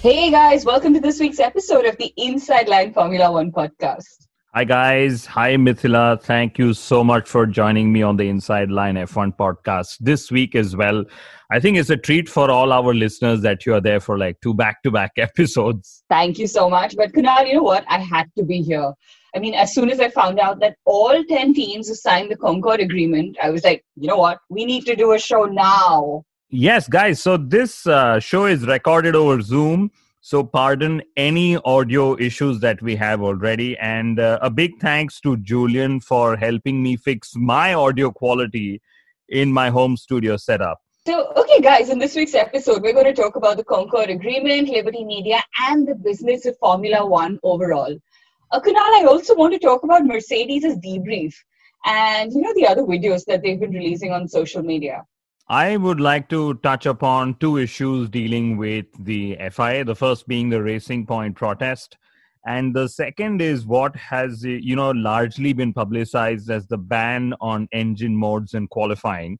Hey guys, welcome to this week's episode of the Inside Line Formula One podcast. Hi, guys. Hi, Mithila. Thank you so much for joining me on the Inside Line F1 podcast this week as well. I think it's a treat for all our listeners that you are there for like two back to back episodes. Thank you so much. But Kunal, you know what? I had to be here. I mean, as soon as I found out that all 10 teams have signed the Concord Agreement, I was like, you know what? We need to do a show now. Yes, guys. So this uh, show is recorded over Zoom. So pardon any audio issues that we have already. And uh, a big thanks to Julian for helping me fix my audio quality in my home studio setup. So, okay, guys, in this week's episode, we're going to talk about the Concord Agreement, Liberty Media, and the business of Formula One overall. Uh, Kunal, I also want to talk about Mercedes' debrief and, you know, the other videos that they've been releasing on social media. I would like to touch upon two issues dealing with the FIA. The first being the Racing Point protest, and the second is what has you know largely been publicized as the ban on engine modes in qualifying.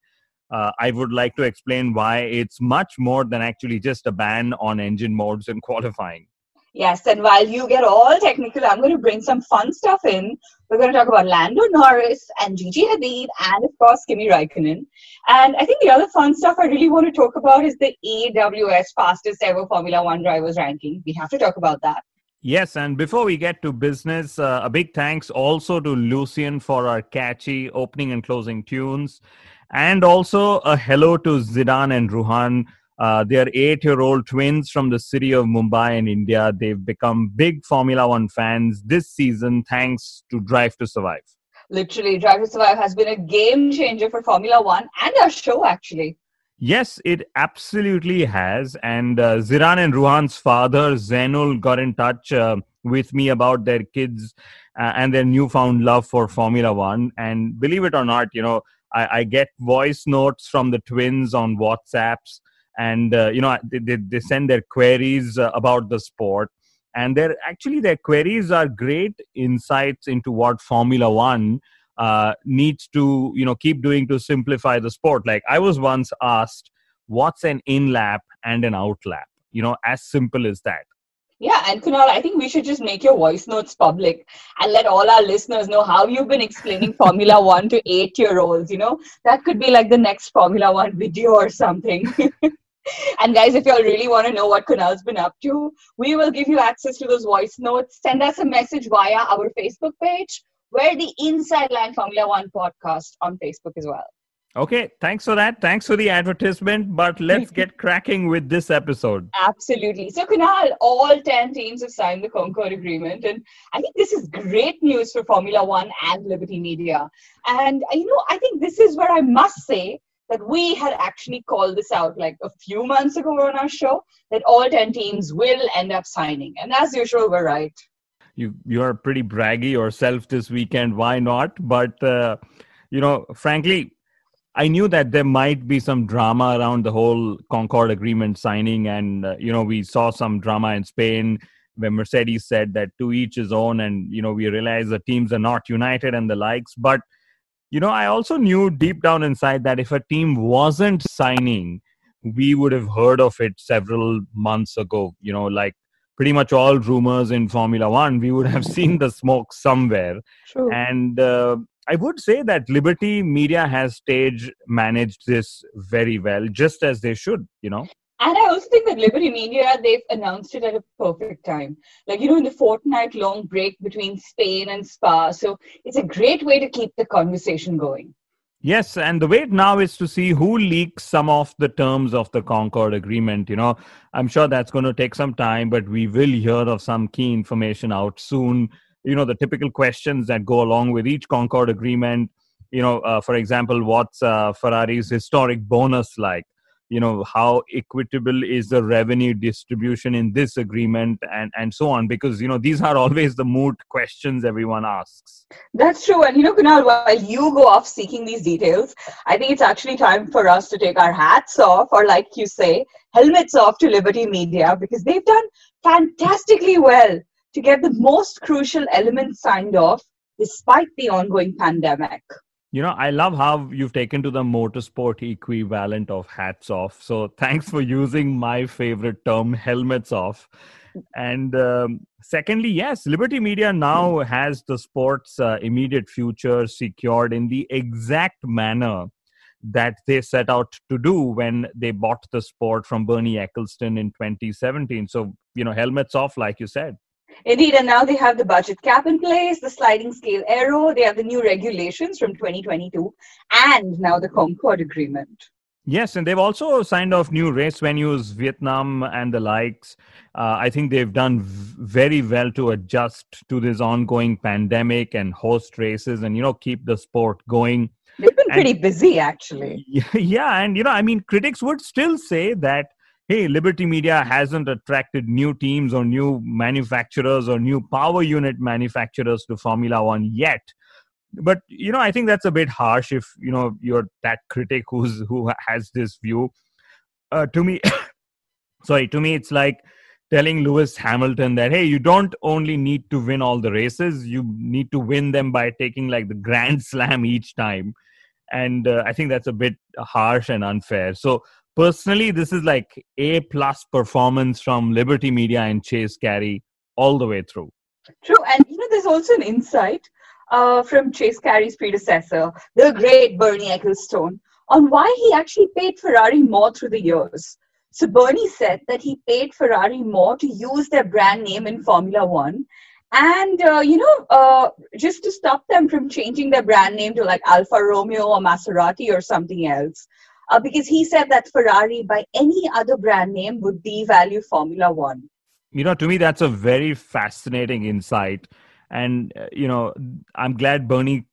Uh, I would like to explain why it's much more than actually just a ban on engine modes in qualifying. Yes, and while you get all technical, I'm going to bring some fun stuff in. We're going to talk about Lando Norris and Gigi Hadid and, of course, Kimi Raikkonen. And I think the other fun stuff I really want to talk about is the AWS fastest ever Formula One drivers ranking. We have to talk about that. Yes, and before we get to business, uh, a big thanks also to Lucian for our catchy opening and closing tunes. And also a hello to Zidane and Ruhan. Uh, they are eight year old twins from the city of Mumbai in India. They've become big Formula One fans this season thanks to Drive to Survive. Literally, Drive to Survive has been a game changer for Formula One and our show, actually. Yes, it absolutely has. And uh, Ziran and Ruhan's father, Zainul, got in touch uh, with me about their kids uh, and their newfound love for Formula One. And believe it or not, you know, I, I get voice notes from the twins on WhatsApps. And, uh, you know, they, they, send their queries uh, about the sport. And they're actually, their queries are great insights into what Formula One uh, needs to you know keep doing to simplify the sport like i was once asked what's an in lap and an out lap you know as simple as that Yeah, and Kunal, I think we should just make your voice notes public and let all our listeners know how you've been explaining Formula One to eight year olds. You know, that could be like the next Formula One video or something. and guys, if y'all really want to know what Kunal's been up to, we will give you access to those voice notes. Send us a message via our Facebook page. We're the Inside Line Formula One podcast on Facebook as well. okay thanks for that thanks for the advertisement but let's get cracking with this episode Absolutely. So, Kunal, all 10 teams have signed the Concord Agreement. And I think this is great news for Formula One and Liberty Media. And, uh, you know, I think this is where I must say that we had actually called this out like a few months ago on our show that all 10 teams will end up signing. And as usual, we're right. you you're pretty braggy yourself this weekend. Why not? But uh, you know frankly i knew that there might be some drama around the whole concord agreement signing. And uh, you know we saw some drama in spain where mercedes said that to each his own. And you know we realized the teams are not united and the likes. But you know i also knew deep down inside that if a team wasn't signing we would have heard of it several months ago you know like pretty much all rumors in Formula One, we would have seen the smoke somewhere. True. And uh, I would say that Liberty Media has stage managed this very well, just as they should, you know. And I also think that Liberty Media, they've announced it at a perfect time. Like, you know, in the fortnight long break between Spain and Spa. So it's a great way to keep the conversation going. Yes, and the wait now is to see who leaks some of the terms of the Concord Agreement. You know, I'm sure that's going to take some time, but we will hear of some key information out soon. You know, the typical questions that go along with each Concord Agreement. You know, uh, for example, what's uh, Ferrari's historic bonus like? You know how equitable is the revenue distribution in this agreement and and so on because you know these are always the moot questions everyone asks. That's true. And you know kunal while you go off seeking these details i think it's actually time for us to take our hats off or like you say helmets off to liberty media because they've done fantastically well to get the most crucial elements signed off despite the ongoing pandemic you know, I love how you've taken to the motorsport equivalent of hats off. So thanks for using my favorite term, helmets off. And um, secondly, yes, Liberty Media now has the sport's uh, immediate future secured in the exact manner that they set out to do when they bought the sport from Bernie Ecclestone in 2017. So, you know, helmets off, like you said. Indeed, and now they have the budget cap in place, the sliding scale aero, they have the new regulations from 2022, and now the Concord Agreement. Yes, and they've also signed off new race venues, Vietnam and the likes. Uh, I think they've done v- very well to adjust to this ongoing pandemic and host races and, you know, keep the sport going. They've been pretty busy, actually. Yeah, and, you know, I mean, critics would still say that hey, Liberty Media hasn't attracted new teams or new manufacturers or new power unit manufacturers to Formula One yet. But you know, I think that's a bit harsh if you know you're that critic who's who has this view. Uh, to me, sorry, to me, it's like telling Lewis Hamilton that hey, you don't only need to win all the races, you need to win them by taking like the Grand Slam each time. And uh, I think that's a bit harsh and unfair. So personally this is like a plus performance from liberty media and chase carey all the way through. True and you know there's also an insight uh, from chase carey's predecessor the great bernie ecclestone on why he actually paid ferrari more through the years. So bernie said that he paid ferrari more to use their brand name in formula one and uh, you know uh, just to stop them from changing their brand name to like alfa romeo or maserati or something else uh, because he said that Ferrari, by any other brand name, would devalue Formula One. You know, to me, that's a very fascinating insight. And, uh, you know, I'm glad Bernie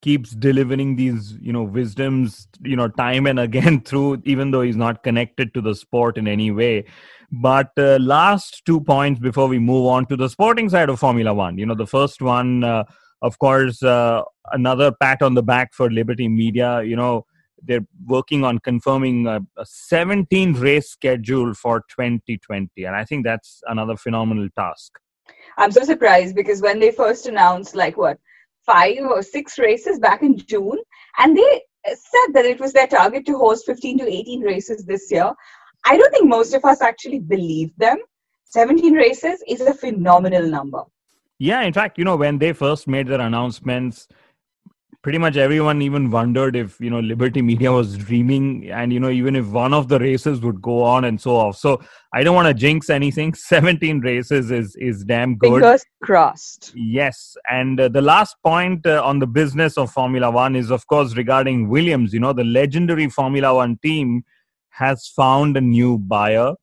keeps delivering these, you know, wisdoms, you know, time and again through, even though he's not connected to the sport in any way. But uh, last two points before we move on to the sporting side of Formula One. You know, the first one, uh, of course, uh, another pat on the back for Liberty Media. You know, they're working on confirming a, a 17 race schedule for 2020 and i think that's another phenomenal task. I'm so surprised because when they first announced like what five or six races back in june and they said that it was their target to host 15 to 18 races this year i don't think most of us actually believed them. 17 races is a phenomenal number. Yeah in fact you know when they first made their announcements pretty much everyone even wondered if you know liberty media was dreaming and you know even if one of the races would go on and so off. So i don't want to jinx anything. 17 races is is damn good. Fingers crossed. Yes and uh, the last point uh, on the business of formula 1 is of course regarding williams. You know the legendary formula 1 team has found a new buyer.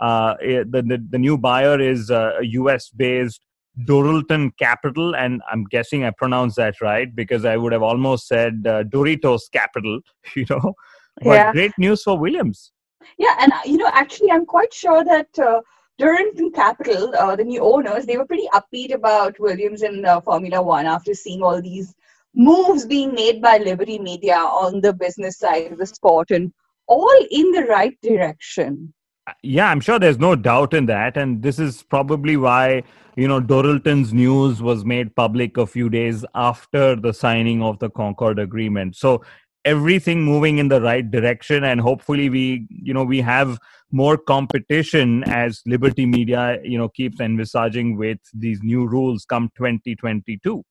Uh, eh, the, the, the new buyer is uh, a us based Dorilton Capital, and I'm guessing I pronounced that right because I would have almost said uh, Doritos Capital, you know. But yeah. great news for Williams. Yeah, and uh, you know, actually, I'm quite sure that uh, Dorilton Capital, uh, the new owners, they were pretty upbeat about Williams in uh, Formula One after seeing all these moves being made by Liberty Media on the business side of the sport and all in the right direction. Uh, yeah, I'm sure there's no doubt in that. And this is probably why you know, Dorilton's news was made public a few days after the signing of the Concord Agreement. So everything moving in the right direction, and hopefully we, you know, we have more competition as Liberty Media, you know, keeps envisaging with these new rules come 2022.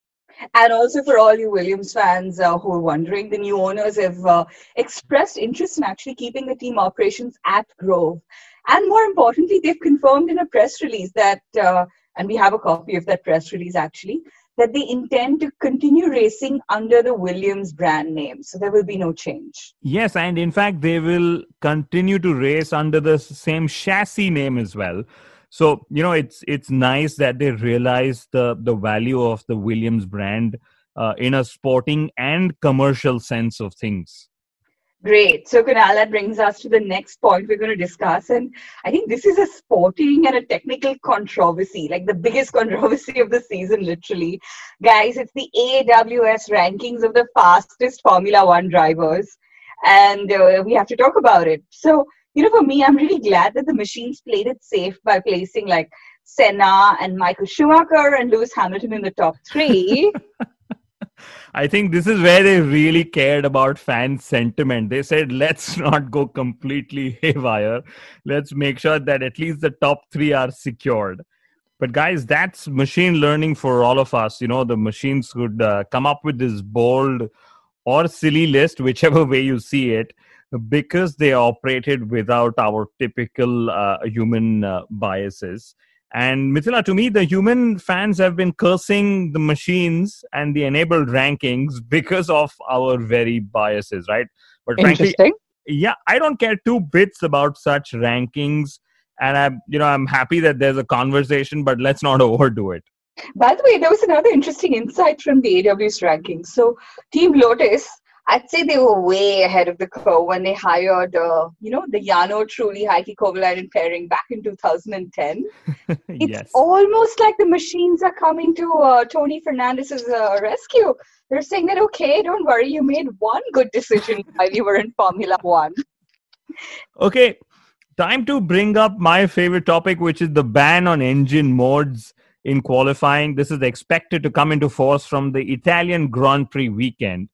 And also for all you Williams fans uh, who are wondering, the new owners have uh, expressed interest in actually keeping the team operations at Grove. And more importantly, they've confirmed in a press release that uh, and we have a copy of that press release actually, that they intend to continue racing under the Williams brand name. So there will be no change. Yes, and in fact, they will continue to race under the same chassis name as well. So you know, it's it's nice that they realize the the value of the Williams brand uh, in a sporting and commercial sense of things. Great. So, Kunal, that brings us to the next point we're going to discuss. And I think this is a sporting and a technical controversy, like the biggest controversy of the season, literally. Guys, it's the AWS rankings of the fastest Formula One drivers. And uh, we have to talk about it. So, you know, for me, I'm really glad that the machines played it safe by placing like Senna and Michael Schumacher and Lewis Hamilton in the top three. I think this is where they really cared about fan sentiment. They said, let's not go completely haywire. Let's make sure that at least the top three are secured. But guys, that's machine learning for all of us. You know, the machines could uh, come up with this bold or silly list, whichever way you see it, because they operated without our typical uh, human uh, biases and Mithila, to me, the human fans have been cursing the machines and the enabled rankings because of our very biases, right? But frankly, yeah, I don't care two bits about such rankings, and I'm, you know, I'm happy that there's a conversation, but let's not overdo it. By the way, there was another interesting insight from the AWS rankings. So, Team Lotus I'd say they were way ahead of the curve when they hired, uh, you know, the Jarno Trulli Heikki Kovalainen pairing back in 2010. it's yes. almost like the machines are coming to uh, Tony Fernandes's uh, rescue. They're saying that, okay, don't worry, you made one good decision while you were in Formula One. Okay, time to bring up my favorite topic, which is the ban on engine mods in qualifying. This is expected to come into force from the Italian Grand Prix weekend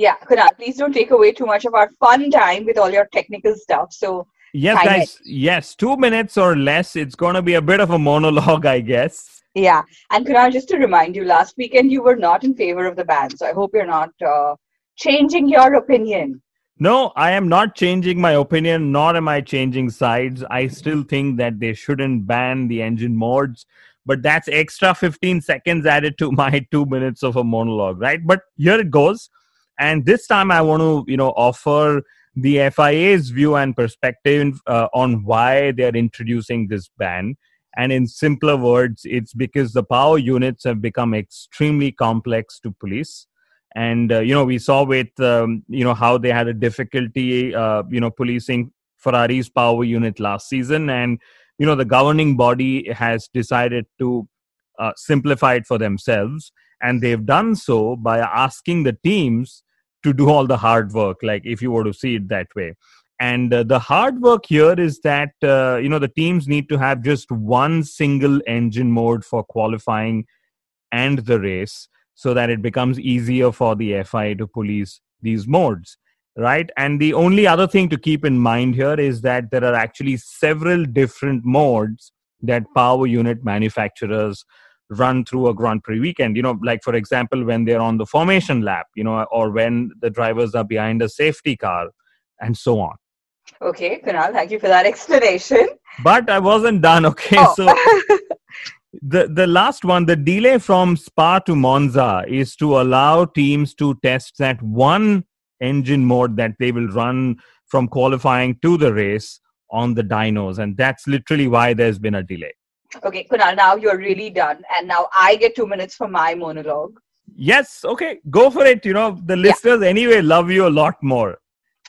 yeah, Kunal, please don't take away too much of our fun time with all your technical stuff. So, yes, guys, it. yes, two minutes or less. It's going to be a bit of a monologue, I guess. Yeah, and Kunal, just to remind you, last weekend you were not in favor of the ban, so I hope you're not uh, changing your opinion. No, I am not changing my opinion, nor am I changing sides. I still think that they shouldn't ban the engine mods, but that's extra 15 seconds added to my two minutes of a monologue, right? But here it goes. And this time I want to, you know, offer the FIA's view and perspective uh, on why they're introducing this ban. And in simpler words, it's because the power units have become extremely complex to police. And, uh, you know, we saw with, um, you know, how they had a difficulty, uh, you know, policing Ferrari's power unit last season. And, you know, the governing body has decided to uh, simplify it for themselves. And they've done so by asking the teams to do all the hard work like if you were to see it that way and uh, the hard work here is that uh, you know the teams need to have just one single engine mode for qualifying and the race so that it becomes easier for the FIA to police these modes right and the only other thing to keep in mind here is that there are actually several different modes that power unit manufacturers run through a Grand Prix weekend. You know, like for example, when they're on the formation lap, you know, or when the drivers are behind a safety car, and so on. Okay, Kunal, thank you for that explanation. But I wasn't done. Okay, oh. so the the last one, the delay from Spa to Monza, is to allow teams to test that one engine mode that they will run from qualifying to the race on the dynos, and that's literally why there's been a delay. Okay, Kunal, now you're really done. And now I get two minutes for my monologue. Yes, okay, go for it. You know, the listeners yeah. anyway love you a lot more.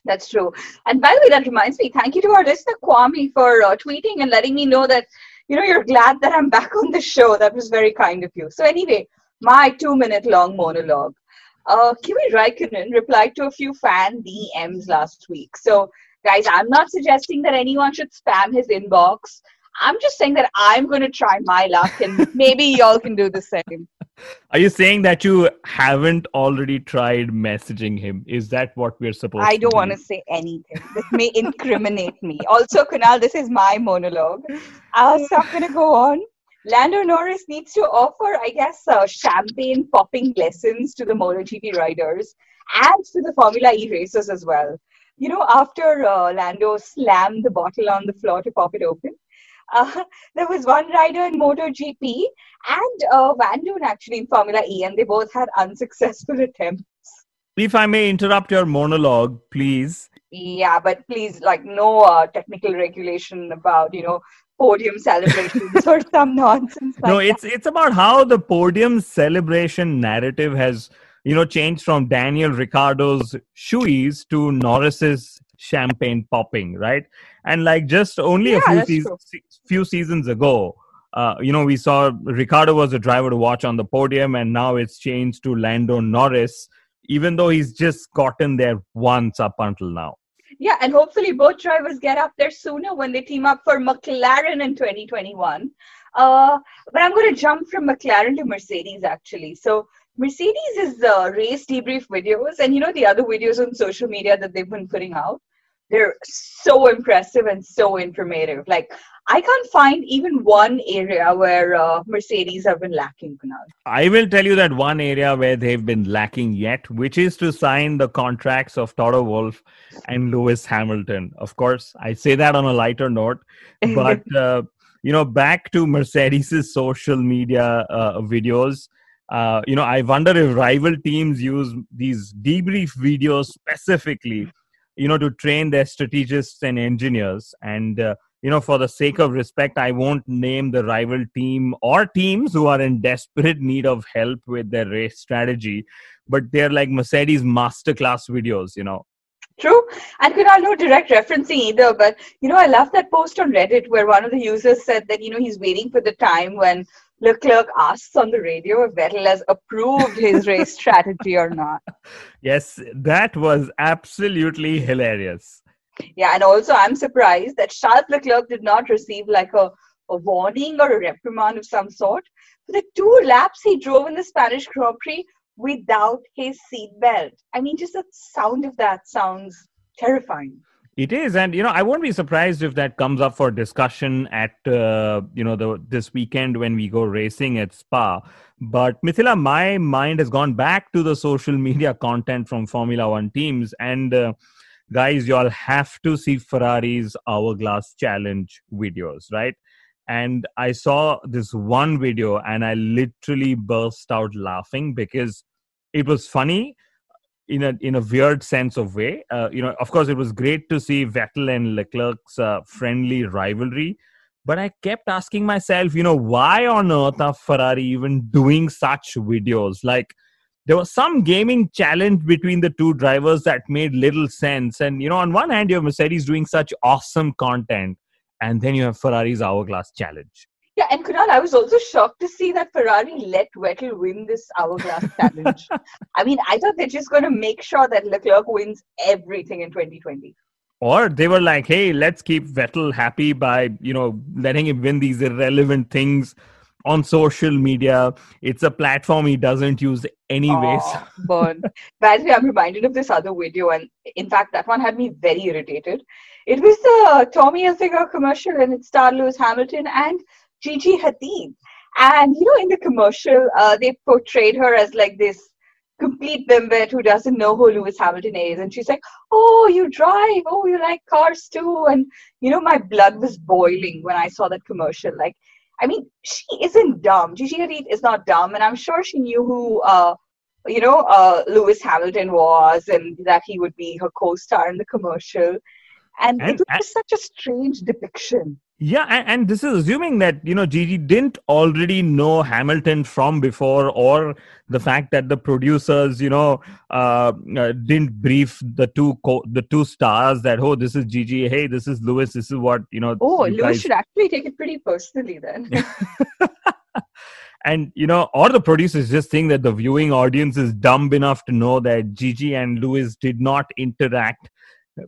That's true. And by the way, that reminds me, thank you to our listener Kwame for uh, tweeting and letting me know that, you know, you're glad that I'm back on the show. That was very kind of you. So, anyway, my two minute long monologue. Uh, Kimi Raikkonen replied to a few fan DMs last week. So, guys, I'm not suggesting that anyone should spam his inbox. I'm just saying that I'm going to try my luck and maybe y'all can do the same. Are you saying that you haven't already tried messaging him? Is that what we're supposed I don't do? want to say anything. This may incriminate me. Also, Kunal, this is my monologue. Uh, so I'm going to go on. Lando Norris needs to offer, I guess, uh, champagne popping lessons to the MotoGP riders and to the Formula E racers as well. You know, after uh, Lando slammed the bottle on the floor to pop it open, Uh, there was one rider in MotoGP and uh, Vandoorne actually in Formula E, and they both had unsuccessful attempts. If I may interrupt your monologue, please. Yeah, but please, like, no uh, technical regulation about, you know, podium celebrations or some nonsense. Like no, it's that. it's about how the podium celebration narrative has you know changed from Daniel Ricciardo's shoeys to Norris's champagne popping, right? And like just only Yeah, a few seasons, few seasons ago, uh, you know, we saw Ricciardo was a driver to watch on the podium, and now it's changed to Lando Norris, even though he's just gotten there once up until now. Yeah, and hopefully both drivers get up there sooner when they team up for McLaren in 2021. Uh, but I'm going to jump from McLaren to Mercedes actually. So Mercedes is uh, race debrief videos, and you know the other videos on social media that they've been putting out. They're so impressive and so informative. Like I can't find even one area where uh, Mercedes have been lacking, Kunal. I will tell you that one area where they've been lacking yet, which is to sign the contracts of Toto Wolff and Lewis Hamilton. Of course, I say that on a lighter note, but uh, you know, back to Mercedes's social media uh, videos. Uh, you know, I wonder if rival teams use these debrief videos specifically, you know, to train their strategists and engineers. And uh, you know, for the sake of respect, I won't name the rival team or teams who are in desperate need of help with their race strategy, but they're like Mercedes masterclass videos, you know. True. And Kunal, no direct referencing either, but you know, I love that post on Reddit where one of the users said that, you know, he's waiting for the time when Leclerc asks on the radio if Vettel has approved his race strategy or not. Yes, that was absolutely hilarious. Yeah, and also I'm surprised that Charles Leclerc did not receive like a, a warning or a reprimand of some sort for the two laps he drove in the Spanish Grand Prix without his seatbelt. I mean, just the sound of that sounds terrifying. It is, and you know, I won't be surprised if that comes up for discussion at uh, you know the this weekend when we go racing at Spa. But Mithila, my mind has gone back to the social media content from Formula One teams, and uh, guys, y'all have to see Ferrari's Hourglass Challenge videos, right? And I saw this one video, and I literally burst out laughing because it was funny in a in a weird sense of way. Uh, you know, of course, it was great to see Vettel and Leclerc's uh, friendly rivalry, but I kept asking myself, you know, why on earth are Ferrari even doing such videos? Like, there was some gaming challenge between the two drivers that made little sense. And you know, on one hand, you have Mercedes doing such awesome content, and then you have Ferrari's Hourglass Challenge. And Kunal, I was also shocked to see that Ferrari let Vettel win this hourglass challenge. I mean, I thought they're just going to make sure that Leclerc wins everything in 2020. or they were like hey let's keep vettel happy by you know letting him win these irrelevant things on social media it's a platform he doesn't use anyways Aw, burn. By the way, I'm reminded of this other video, and in fact, that one had me very irritated. It was the Tommy Hilfiger commercial, and it starred Lewis Hamilton and Gigi Hadid. And you know, in the commercial, uh, they portrayed her as like this complete bimbet who doesn't know who Lewis Hamilton is, and she's like, "Oh, you drive? Oh, you like cars too?" And you know, my blood was boiling when I saw that commercial. Like, I mean, she isn't dumb. Gigi Hadid is not dumb, and I'm sure she knew who, uh, you know, uh, Lewis Hamilton was, and that he would be her co-star in the commercial. And, And- it was such a strange depiction. Yeah and, and this is assuming that you know gigi didn't already know hamilton from before or the fact that the producers you know uh, uh, didn't brief the two co- the two stars that oh this is gigi hey this is lewis this is what you know Oh, you Lewis guys- should actually take it pretty personally then. and you know or the producers just think that the viewing audience is dumb enough to know that gigi and lewis did not interact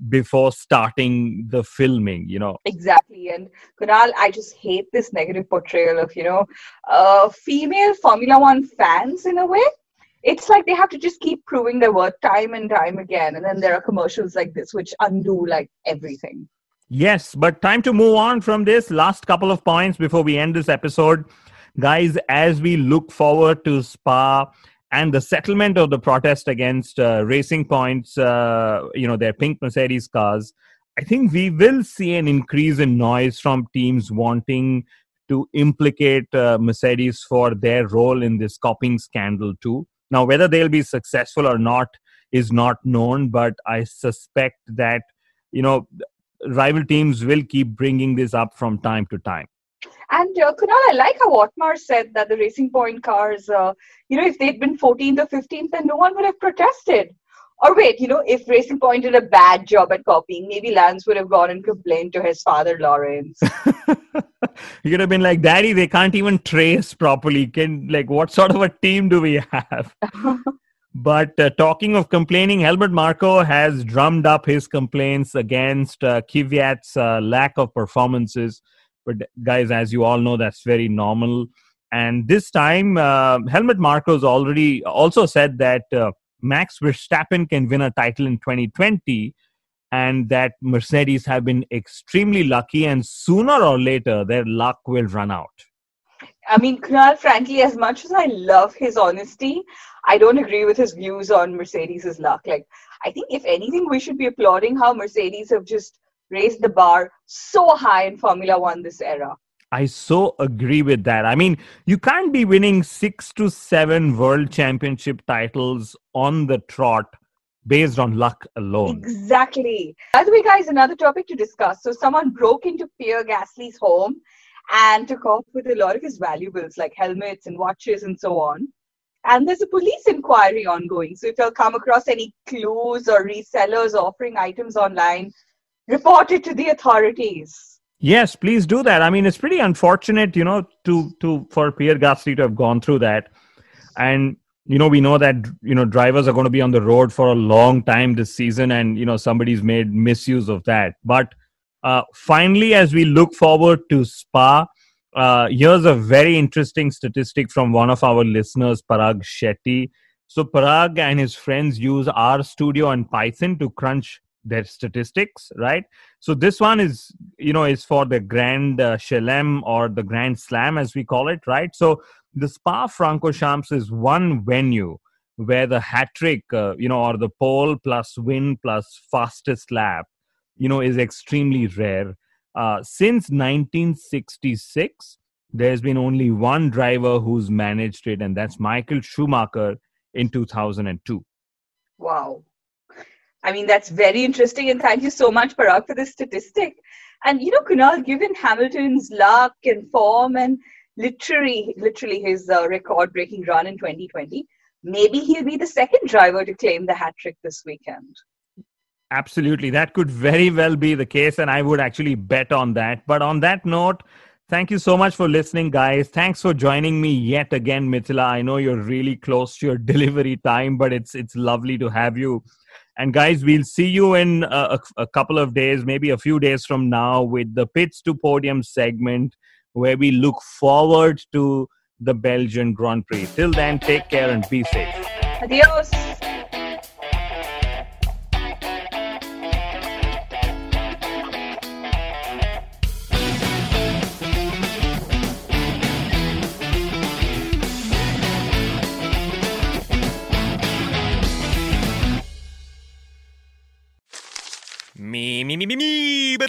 before starting the filming you know Exactly. And Kunal, I just hate this negative portrayal of, you know, uh, female Formula One fans in a way. It's like they have to just keep proving their worth time and time again. And then there are commercials like this which undo like everything. Yes, but time to move on from this. Last couple of points before we end this episode. Guys, as we look forward to Spa and the settlement of the protest against uh, Racing Points, uh, you know, their pink Mercedes cars, I think we will see an increase in noise from teams wanting to implicate uh, Mercedes for their role in this copying scandal too. Now, whether they'll be successful or not is not known, but I suspect that you know rival teams will keep bringing this up from time to time. And uh, Kunal, I like how Otmar said that the Racing Point cars, uh, you know, if they'd been 14th or 15th, then no one would have protested. Or wait, you know, if Racing Point did a bad job at copying, maybe Lance would have gone and complained to his father, Lawrence. you could have been like, Daddy, they can't even trace properly. Can like, what sort of a team do we have? but uh, talking of complaining, Helmut Marko has drummed up his complaints against uh, Kvyat's uh, lack of performances. But guys, as you all know, that's very normal. And this time, uh, Helmut Marko's already also said that uh, Max Verstappen can win a title in 2020 and that Mercedes have been extremely lucky and sooner or later their luck will run out. I mean, Kunal, frankly, as much as I love his honesty, I don't agree with his views on Mercedes' luck. Like, I think if anything, we should be applauding how Mercedes have just raised the bar so high in Formula One this era. I so agree with that. I mean, you can't be winning six to seven world championship titles on the trot based on luck alone. Exactly. By the way, guys, another topic to discuss. So, someone broke into Pierre Gasly's home and took off with a lot of his valuables like helmets and watches and so on. And there's a police inquiry ongoing. So, if you'll come across any clues or resellers offering items online, report it to the authorities. Yes, please do that. I mean, it's pretty unfortunate, you know, to to for Pierre Gasly to have gone through that, and you know, we know that you know drivers are going to be on the road for a long time this season, and you know somebody's made misuse of that. But uh, finally, as we look forward to Spa, uh, here's a very interesting statistic from one of our listeners, Parag Shetty. So Parag and his friends use R Studio and Python to crunch their statistics right? So this one is you know is for the grand uh, chelem or the grand slam as we call it right? So the spa francorchamps is one venue where the hat trick uh, you know or the pole plus win plus fastest lap you know is extremely rare. Uh, since 1966 there's been only one driver who's managed it and that's michael schumacher in 2002 wow I mean, that's very interesting. And thank you so much, Parag, for this statistic. And, you know, Kunal, given Hamilton's luck and form and literally, literally his uh, record breaking run in 2020, maybe he'll be the second driver to claim the hat trick this weekend. Absolutely. That could very well be the case. And I would actually bet on that. But on that note, Thank you so much for listening, guys. Thanks for joining me yet again, Mithila. I know you're really close to your delivery time, but it's it's lovely to have you. And guys, we'll see you in a, a, couple of days, maybe a few days from now, with the Pits to Podium segment, where we look forward to the Belgian Grand Prix. Till then, take care and be safe. Adios.